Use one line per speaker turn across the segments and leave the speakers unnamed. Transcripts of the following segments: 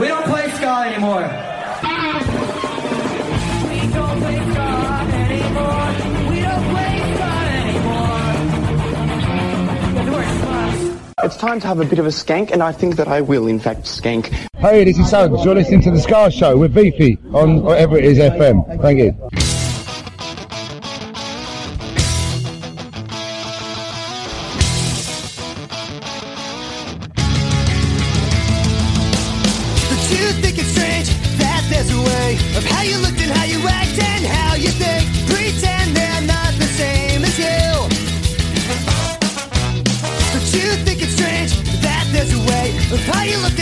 We don't play ska anymore. We don't play ska anymore. We don't play ska anymore.
It's time to have a bit of a skank, and I think that I will, in fact, skank.
Hey, this is Suggs. You're listening to the Ska Show with Beefy on whatever it is FM. Thank you.
How you look and how you act and how you think. Pretend they're not the same as you. But you think it's strange that there's a way of how you look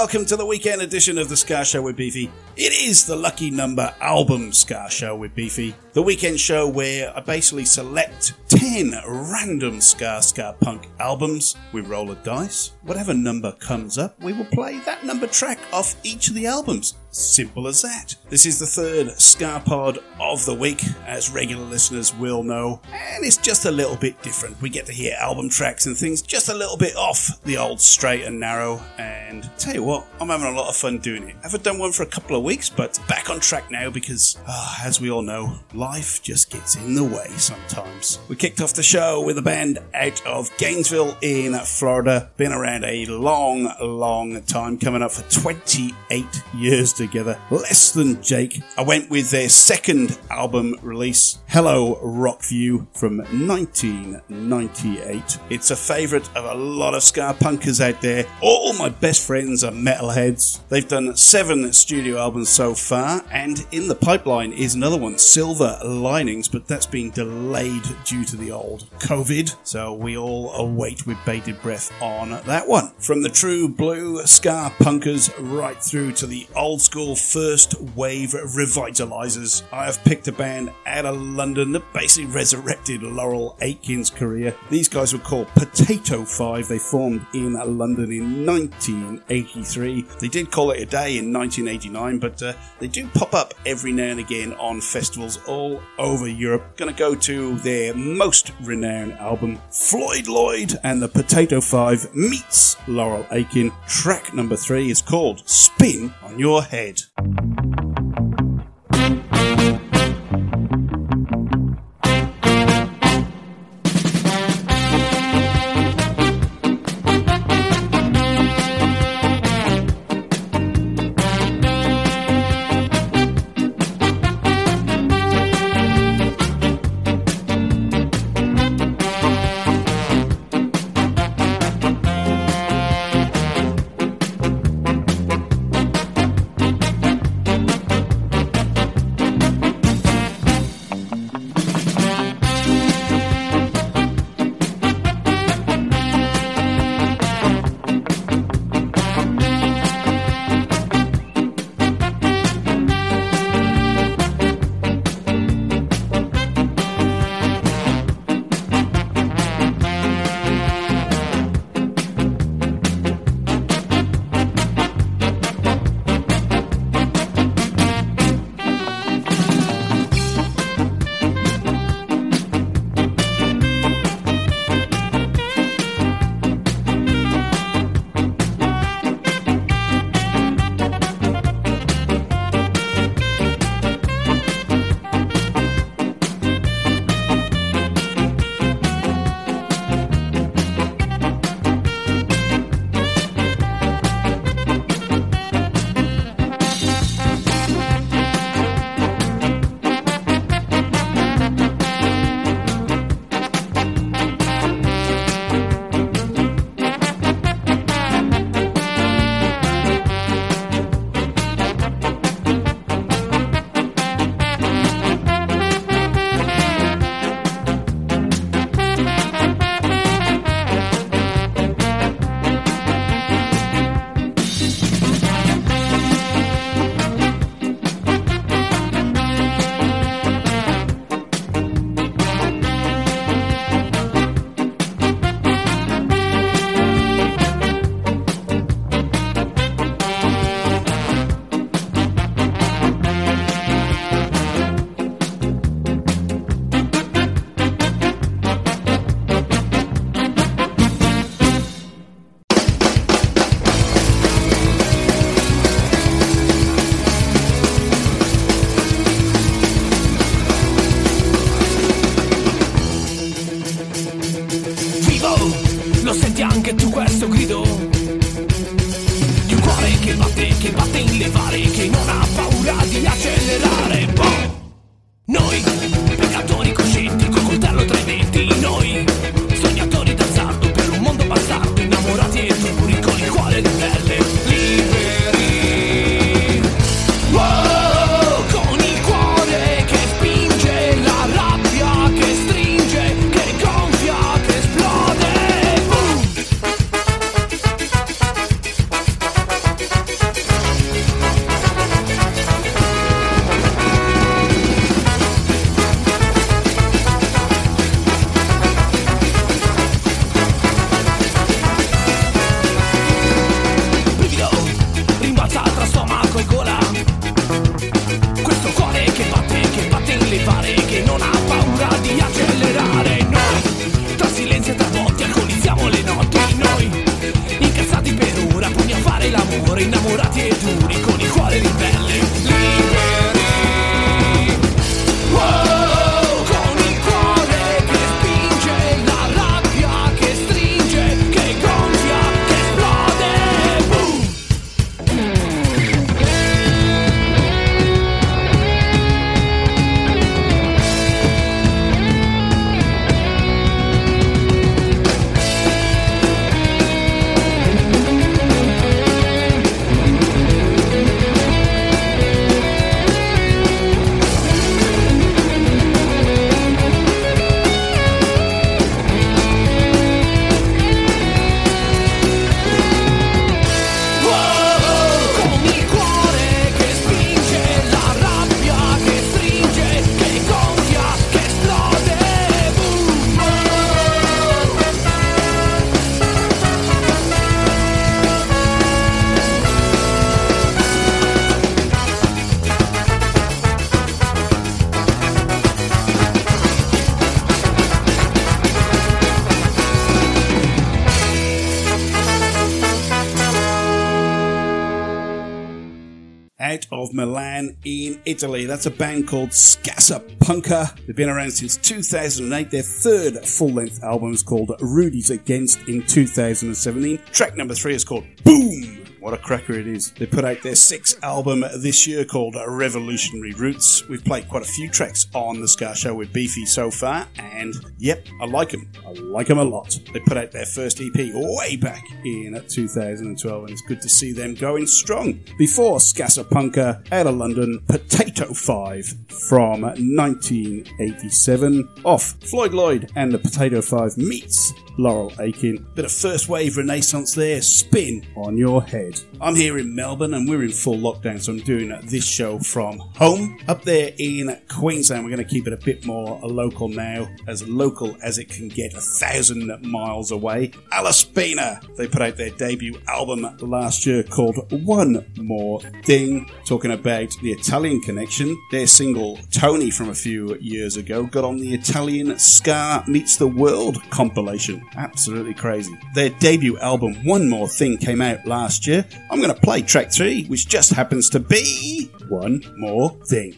Welcome to the weekend edition of the Ska Show with Beefy. It is the lucky number album Ska Show with Beefy, the weekend show where I basically select 10 random Ska Ska Punk albums. We roll a dice. Whatever number comes up, we will play that number track off each of the albums. Simple as that. This is the third Ska Pod of the week, as regular listeners will know, and it's just a little bit different. We get to hear album tracks and things just a little bit off the old straight and narrow, and tell you what, I'm having a lot of fun doing it. I haven't done one for a couple of weeks, but back on track now because, ah, as we all know, life just gets in the way sometimes. We kicked off the show with a band out of Gainesville in Florida, been around a long, long time, coming up for 28 years together. Less than Jake. I went with their second album release, Hello Rockview, from 1998. It's a favourite of a lot of ska punkers out there. All my best friends are metalheads. They've done seven studio albums so far, and in the pipeline is another one, Silver Linings, but that's been delayed due to the old COVID. So we all await with bated breath on that one. From the true blue ska punkers right through to the old school first wave revitalizers, I have picked a band out of London that basically resurrected Laurel Aitken's career. These guys were called Potato Five. They formed in London in 1983. They did call it a day in 1989, but uh, they do pop up every now and again on festivals all over Europe. Gonna go to their most renowned album, Floyd Lloyd and the Potato Five meets Laurel Aitken. Track number three is called Spin on Your Head. Of in Italy. That's a band called Scassa Punka. They've been around since 2008. Their third full length album is called Rudies Against in 2017. Track number three is called Boom! What a cracker it is. They put out their sixth album this year called Revolutionary Roots. We've played quite a few tracks on the Ska Show with Beefy so far, and yep, I like them. I like them a lot. They put out their first EP way back in 2012, and it's good to see them going strong. Before Skassapunka out of London, Potato 5 from 1987, off Floyd Lloyd and the Potato 5 meets Laurel Aitken. Bit of first wave renaissance there, spin on your head. I'm here in Melbourne and we're in full lockdown, so I'm doing this show from home. Up there in Queensland, we're going to keep it a bit more local now, as local as it can get, a thousand miles away. Alla Spina, they put out their debut album last year called One More Thing, talking about the Italian connection. Their single Tony from a few years ago got on the Italian Ska Meets the World compilation. Absolutely crazy. Their debut album, One More Thing, came out last year. I'm going to play track three, which just happens to be One More Thing.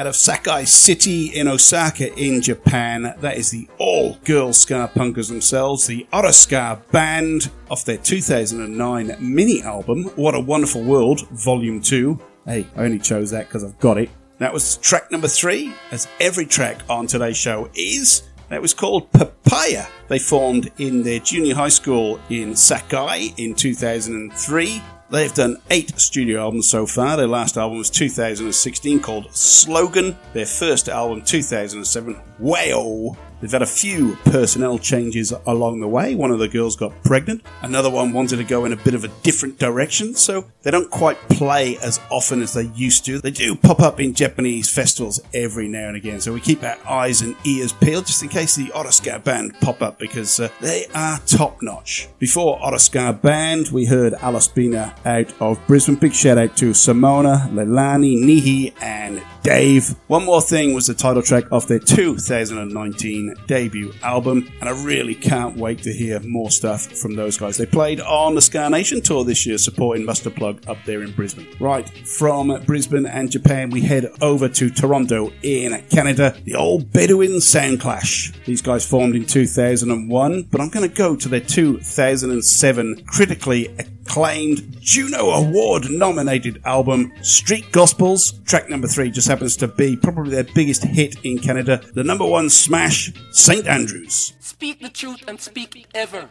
Out of Sakai City in Osaka in Japan. That is the all girl ska punkers themselves, the Otterska Band, off their 2009 mini album, What a Wonderful World, Volume 2. Hey, I only chose that because I've got it. That was track number three, as every track on today's show is. That was called Papaya. They formed in their junior high school in Sakai in 2003. They've done eight studio albums so far. Their last album was 2016 called Slogan. Their first album 2007, Wayo. They've had a few personnel changes along the way. One of the girls got pregnant. Another one wanted to go in a bit of a different direction, so they don't quite play as often as they used to. They do pop up in Japanese festivals every now and again, so we keep our eyes and ears peeled just in case the Oreskaband pop up because uh, they are top notch. Before Oreskaband, we heard Alla Spina out of Brisbane. Big shout out to Simona, Leilani, Nihi, and Dave. One More Thing was the title track of their 2019 debut album, and I really can't wait to hear more stuff from those guys. They played on the Ska Nation tour this year, supporting Mustard Plug up there in Brisbane. Right, from Brisbane and Japan, we head over to Toronto in Canada. The old Bedouin Soundclash. These guys formed in 2001, but I'm going to go to their 2007 critically acclaimed Juno Award nominated album Street Gospels. Track number three just happens to be probably their biggest hit in Canada. The number one smash, St. Andrews.
Speak the truth and speak ever,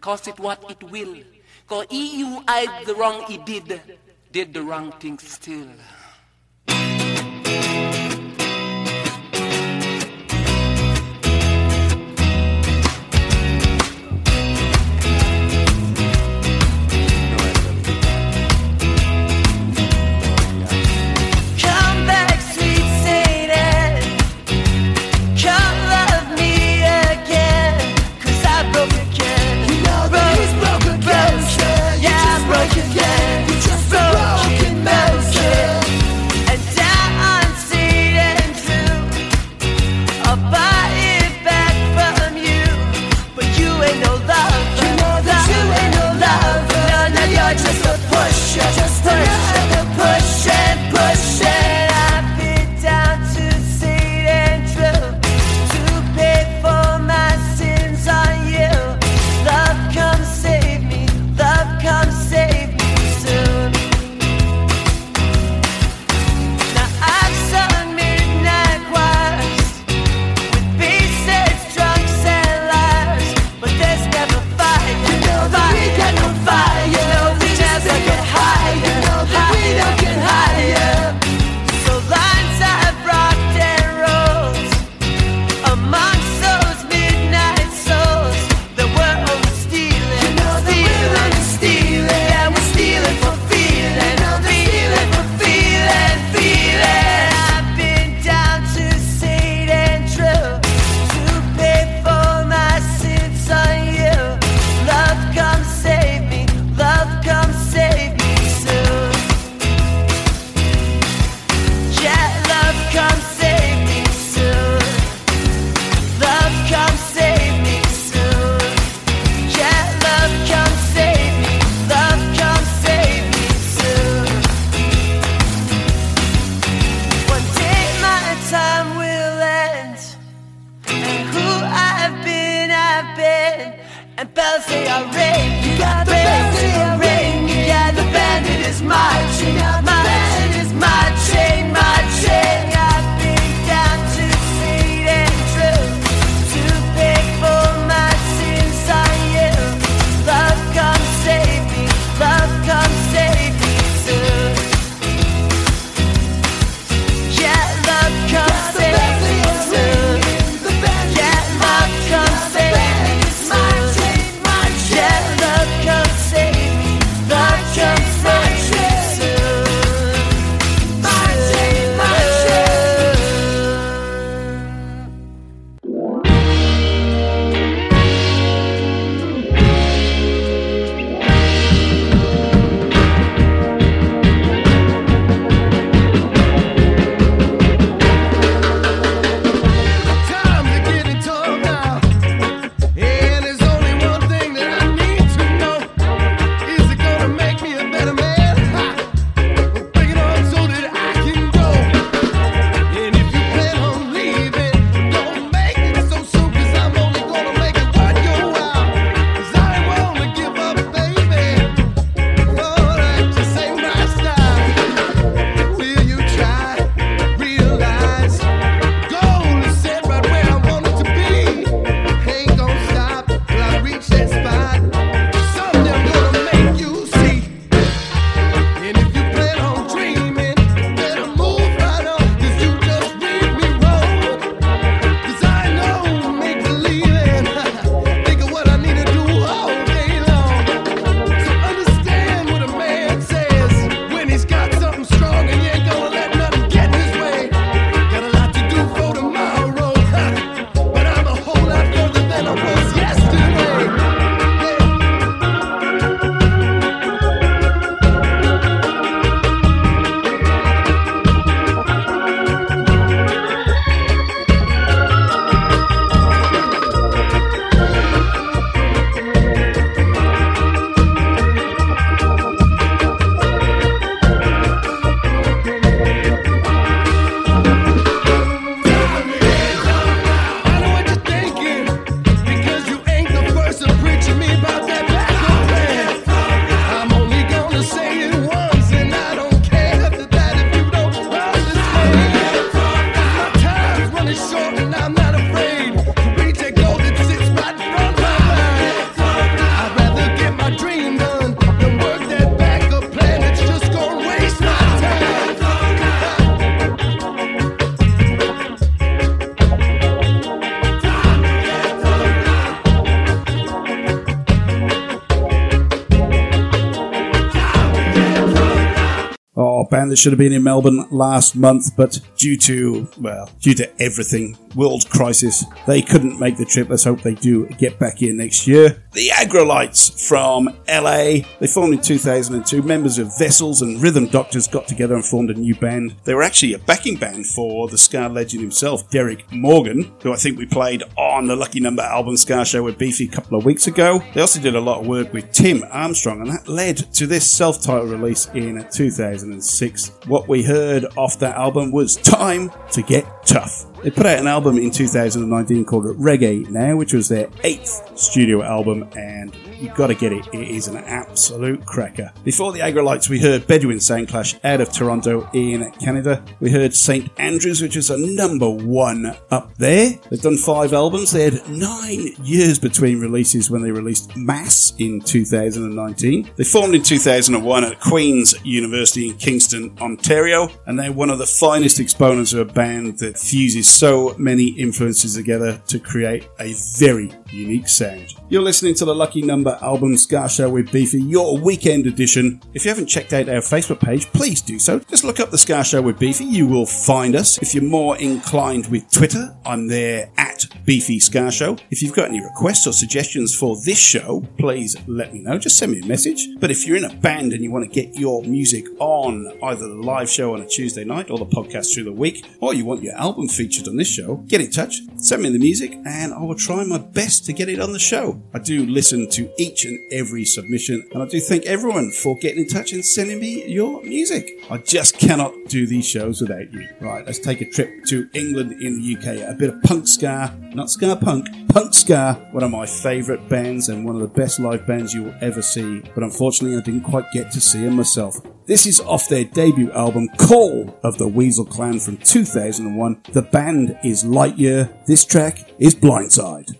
cause it what it will. Cause he who hide the wrong he did, did the wrong thing still.
That
should have been in Melbourne last month, but due to, well, due to everything, world crisis, they couldn't make the trip. Let's hope they do get back here next year. The Aggrolites from LA. They formed in 2002. Members of Vessels and Rhythm Doctors got together and formed a new band. They were actually a backing band for the Ska legend himself, Derrick Morgan, who I think we played on the Lucky Number album Ska Show with Beefy a couple of weeks ago. They also did a lot of work with Tim Armstrong, and that led to this self titled release in 2006. What we heard off that album was Time to Get Tough. They put out an album in 2019 called Reggae Now, which was their eighth studio album, and you've got to get it. It is an absolute cracker. Before the Aggrolites, we heard Bedouin Soundclash out of Toronto in Canada. We heard St. Andrews, which is a number one up there. They've done five albums. They had nine years between releases when they released Mass in 2019. They formed in 2001 at Queen's University in Kingston, Ontario, and they're one of the finest exponents of a band that fuses so many influences together to create a very unique sound. You're listening to the Lucky Number album Ska Show with Beefy, your weekend edition. If you haven't checked out our Facebook page, please do so. Just look up the Ska Show with Beefy, you will find us. If you're more inclined with Twitter, I'm there at Beefy Ska Show. If you've got any requests or suggestions for this show, please let me know. Just send me a message. But if you're in a band and you want to get your music on either the live show on a Tuesday night or the podcast through the week, or you want your album featured on this show, get in touch, send me the music, and I will try my best to get it on the show. I do listen to each and every submission, and I do thank everyone for getting in touch and sending me your music. I just cannot do these shows without you. Right, let's take a trip to England in the UK. A bit of punk ska, not ska punk, punk ska, one of my favourite bands and one of the best live bands you will ever see. But unfortunately, I didn't quite get to see them myself. This is off their debut album, Call of the Weasel Clan from 2001. The band is Lightyear. This track is Blindside.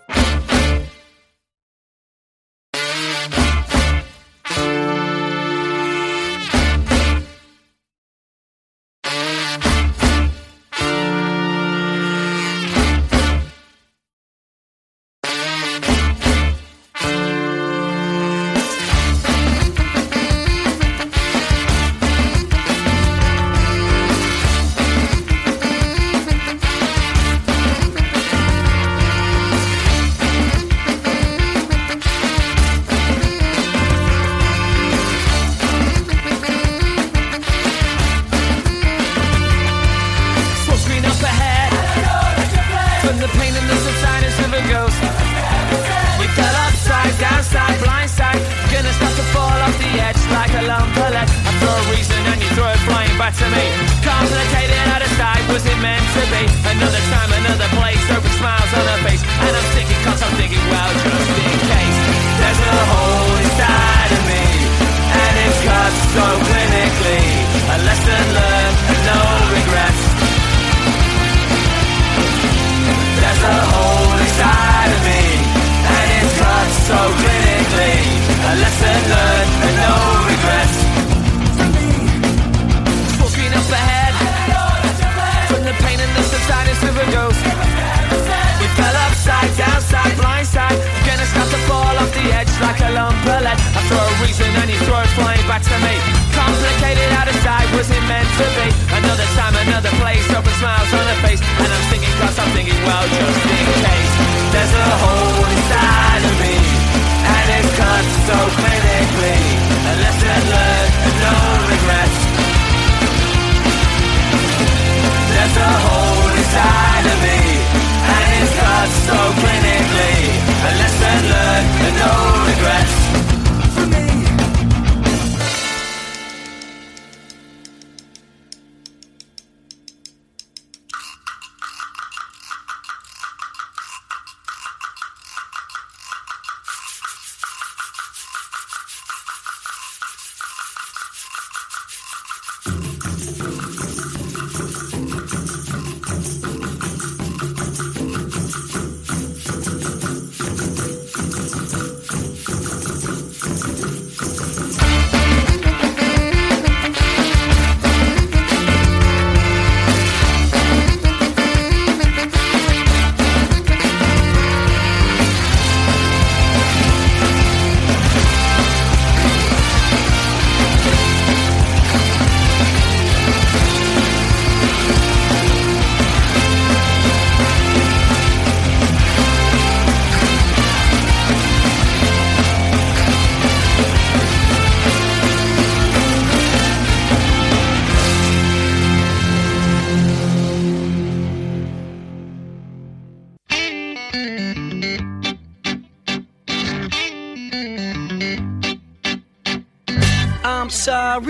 Well, just in case. There's a hole inside of me, and it's cut so clinically. A lesson learned and no regrets. There's a hole inside of me, and it's cut so clinically. A lesson learned and no regrets.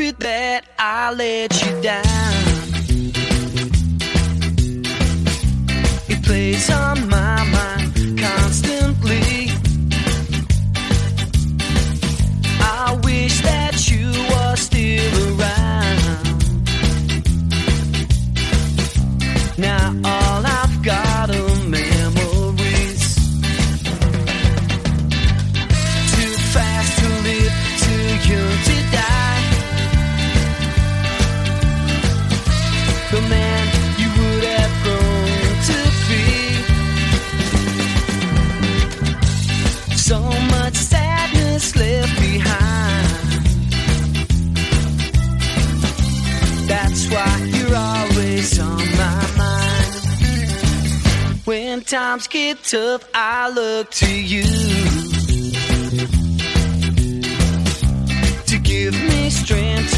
Sorry that I let you down. It plays on my times get tough, I look to you to give me strength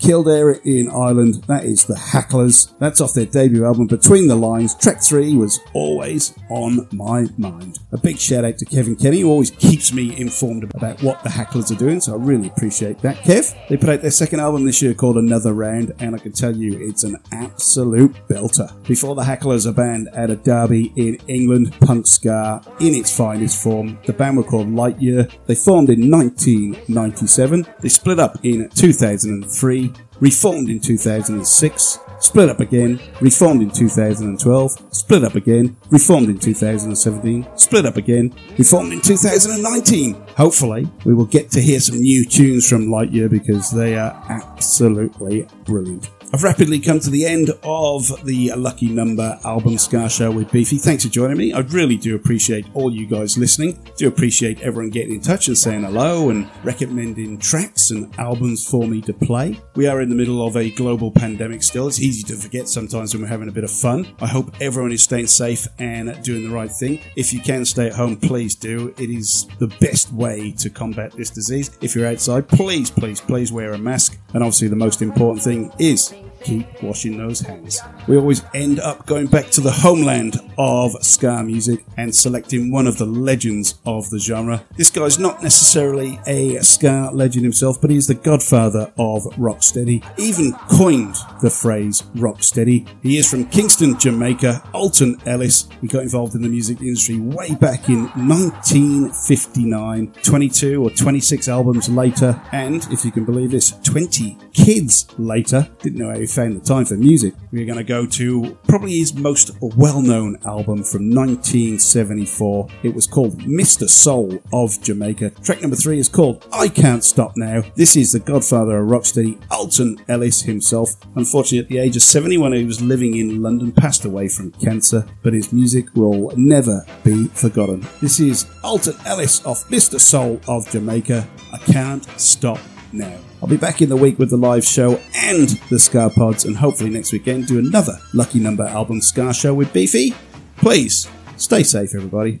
Kildare in Ireland, that is the Hacklers. That's off their debut album, Between the Lines. Track 3 was always on my mind. A big shout out to Kevin Kenny, who always keeps me informed about what the Hacklers are doing, so I really appreciate that, Kev. They put out their second album this year called Another Round, and I can tell you it's an absolute belter. Before the Hacklers, a band out of Derby in England, punk ska in its finest form. The band were called Lightyear. They formed in 1997. They split up in 2003, reformed in 2006. split up again, reformed in 2012, split up again, reformed in 2017, split up again, reformed in 2019. Hopefully, we will get to hear some new tunes from Lightyear because they are absolutely brilliant. I've rapidly come to the end of the Lucky Number album Ska Show with Beefy. Thanks for joining me. I really do appreciate all you guys listening. Do appreciate everyone getting in touch and saying hello and recommending tracks and albums for me to play. We are in the middle of a global pandemic still. It's easy to forget sometimes when we're having a bit of fun. I hope everyone is staying safe and doing the right thing. If you can stay at home, please do. It is the best way to combat this disease. If you're outside, please, please, please wear a mask. And obviously, the most important thing is keep washing those hands. We always end up going back to the homeland of ska music and selecting one of the legends of the genre. This guy's not necessarily a ska legend himself, but he's the godfather of rocksteady. Even coined the phrase rocksteady. He is from Kingston, Jamaica. Alton Ellis. He got involved in the music industry way back in 1959. 22 or 26 albums later, and if you can believe this, 20 kids later. Didn't know how found the time for music. We're going to go to probably his most well known album from 1974. It was called Mr. Soul of Jamaica. Track number three is called I Can't Stop Now. This is the godfather of rocksteady, Alton Ellis himself. Unfortunately, at the age of 71, he was living in London, passed away from cancer, but his music will never be forgotten. This is Alton Ellis of Mr. Soul of Jamaica. I Can't Stop Now. I'll be back in the week with the live show and the Ska Pods, and hopefully next weekend do another Lucky Number album Ska show with Beefy. Please stay safe, everybody.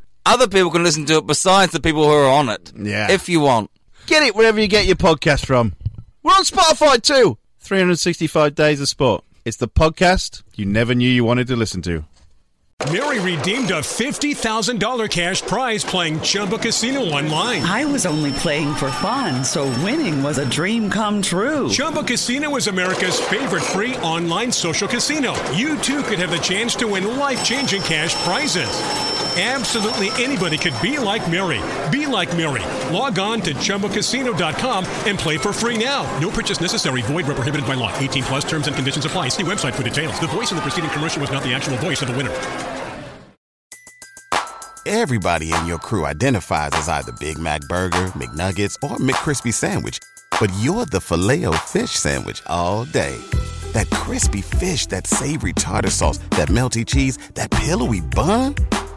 other people can listen to it besides the people who are on it.
Yeah.
If you want.
Get it wherever you get your podcast from. We're on Spotify too. 365 Days of Sport. It's the podcast you never knew you wanted to listen to.
Mary redeemed a $50,000 cash prize playing Chumba Casino online.
I was only playing for fun, so winning was a dream come true.
Chumba Casino is America's favorite free online social casino. You too could have the chance to win life changing cash prizes. Absolutely anybody could be like Mary. Be like Mary. Log on to chumbacasino.com and play for free now. No purchase necessary. Void where prohibited by law. 18 plus terms and conditions apply. See website for details. The voice in the preceding commercial was not the actual voice of the winner.
Everybody in your crew identifies as either Big Mac Burger, McNuggets, or McCrispy Sandwich. But you're the filet fish Sandwich all day. That crispy fish, that savory tartar sauce, that melty cheese, that pillowy bun.